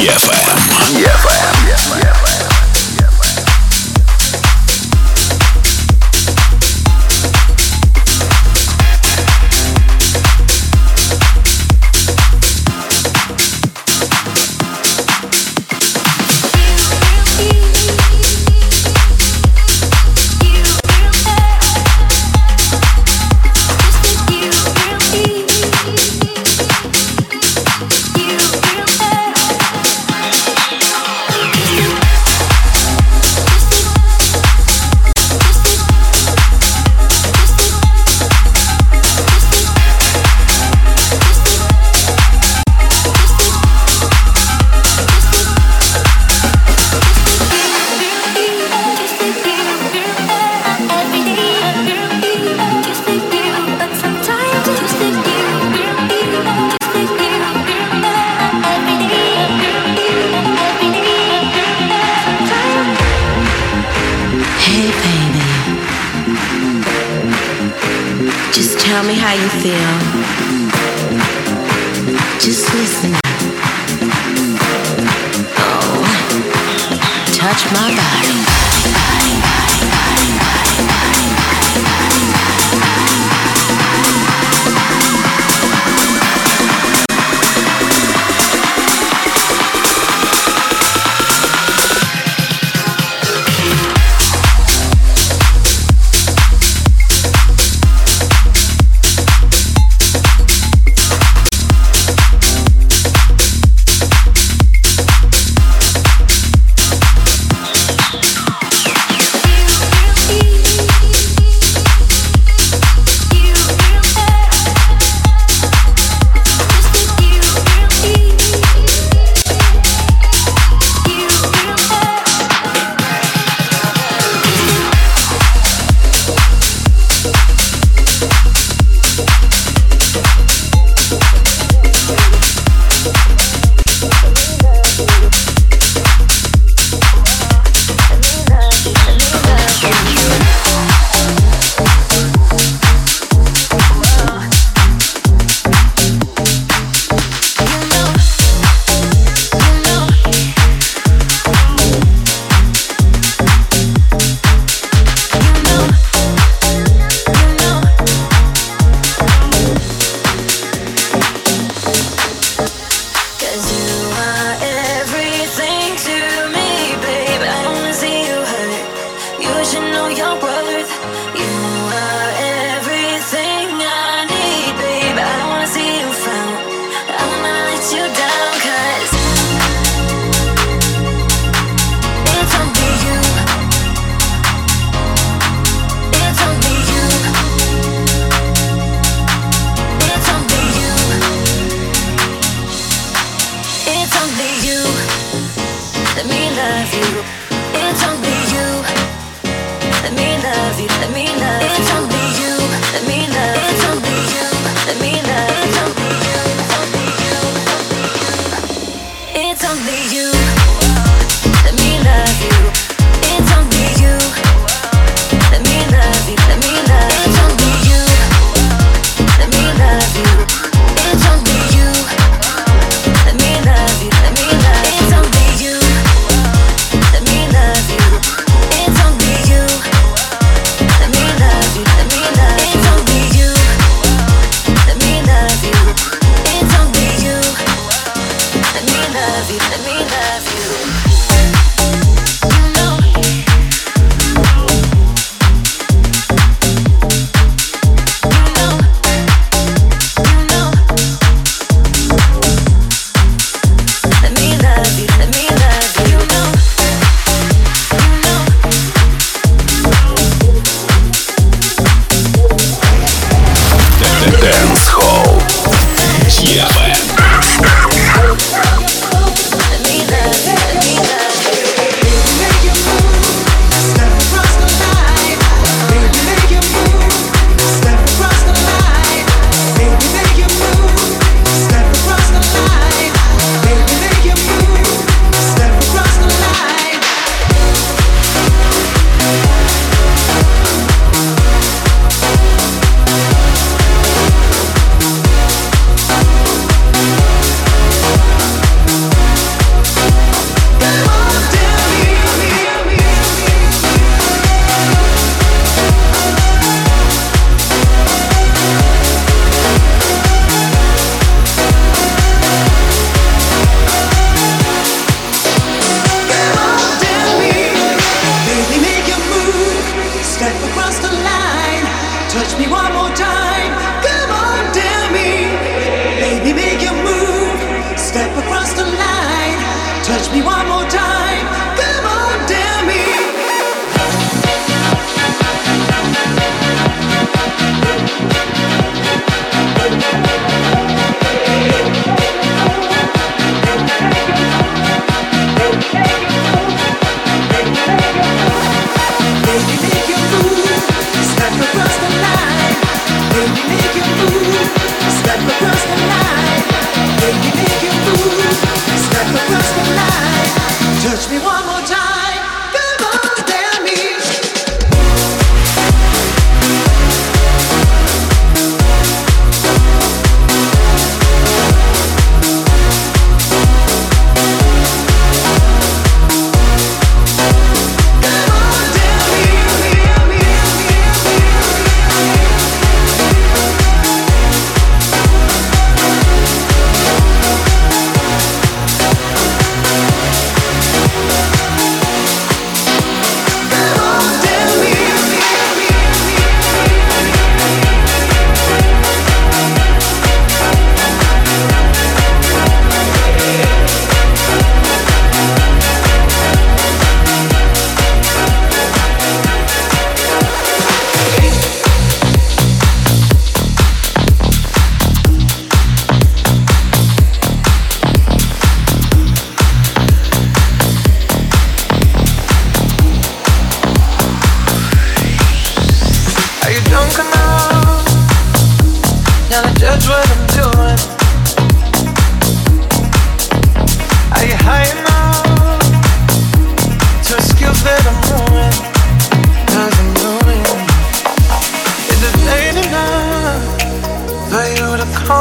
EFM. EFM.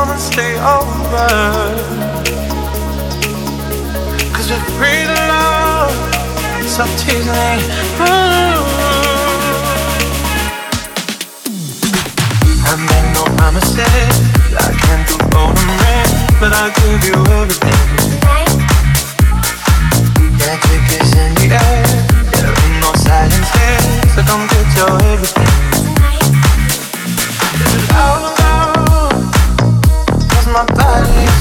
come and stay over. Cause we're free to love. Stop teasing me. I made no promises. I can't do all I'm red, but I'll give you everything. Magic is in the air. There ain't no silence here, so come get your everything. There's a my body.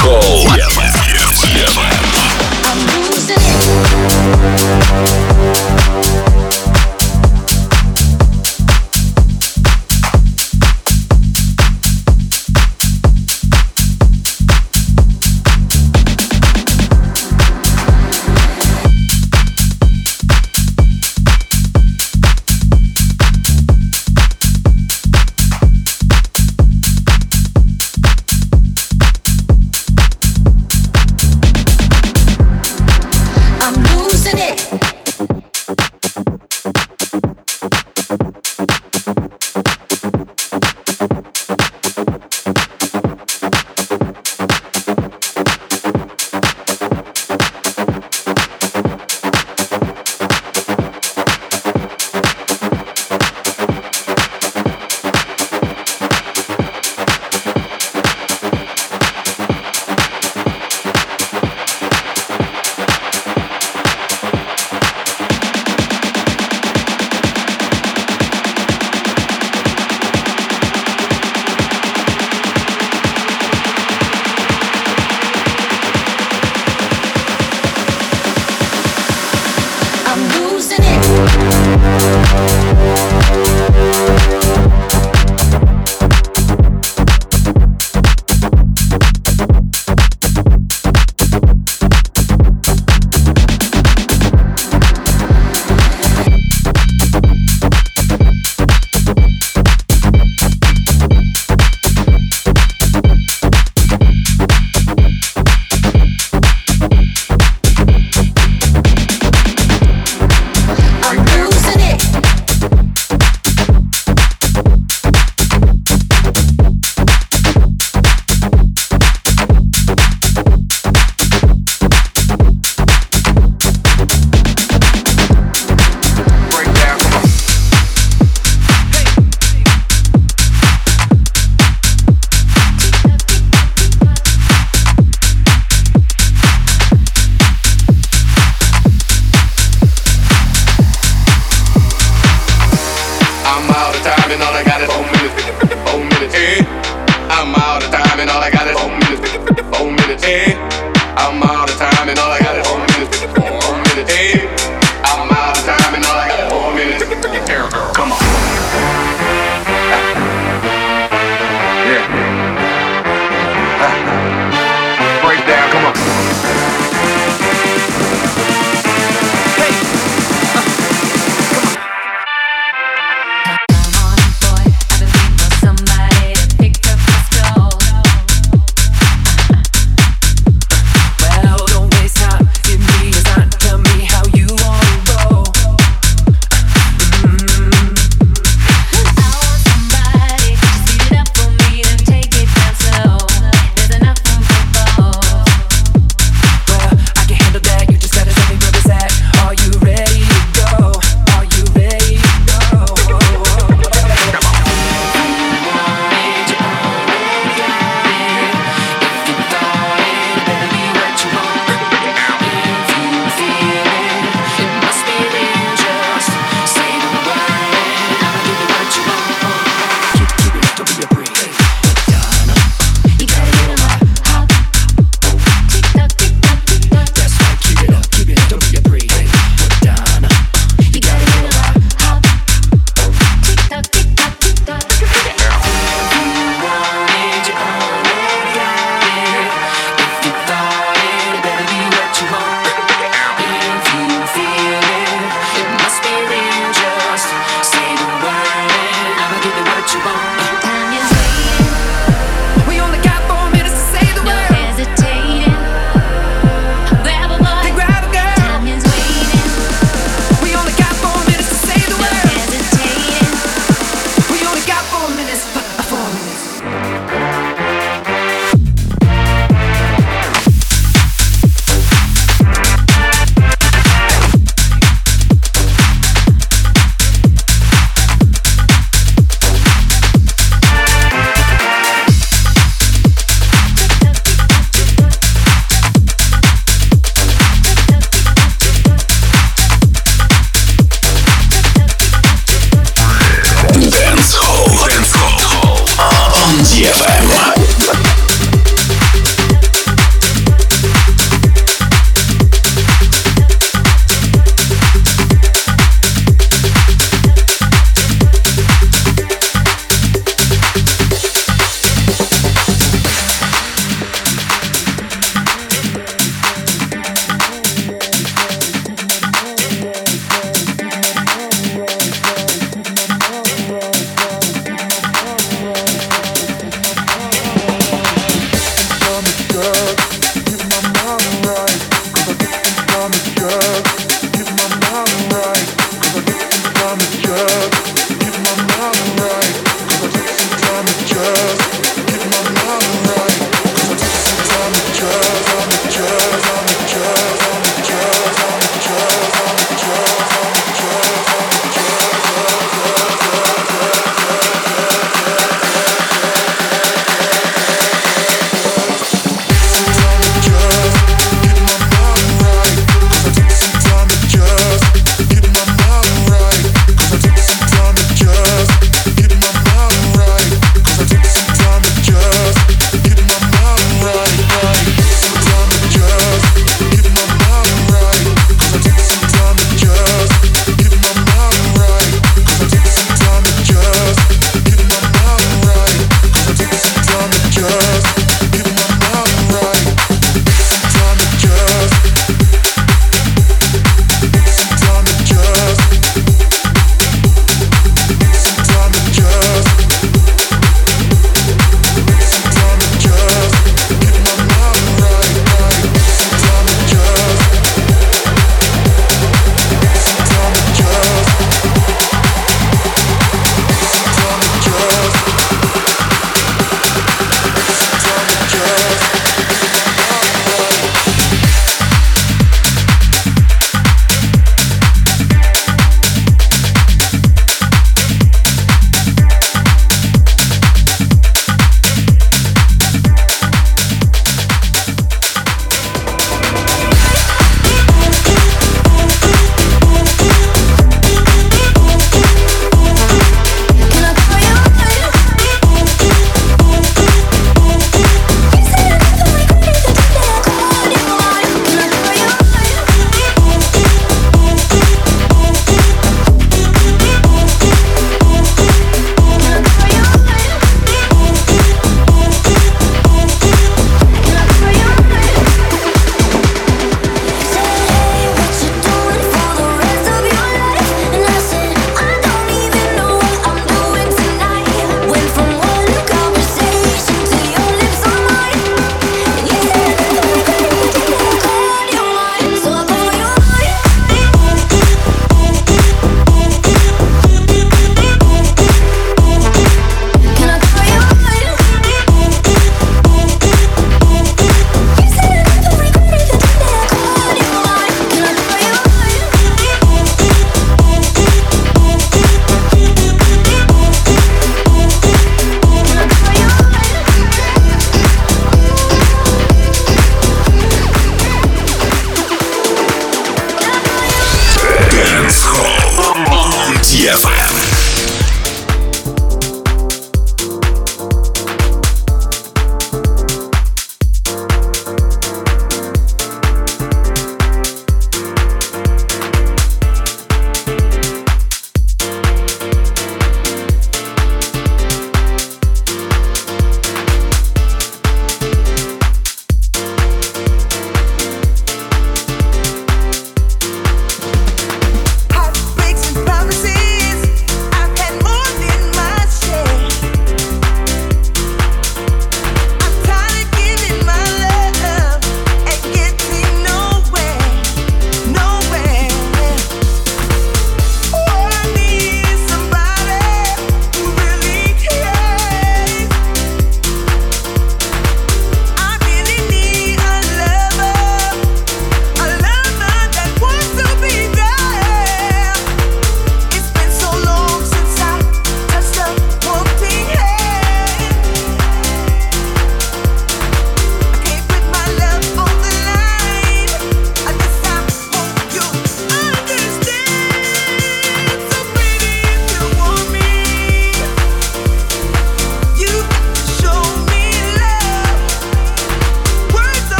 Call. Yeah. Yeah. I'm losing it.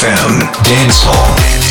DFM Dance Hall.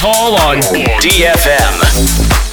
Hall on DFM.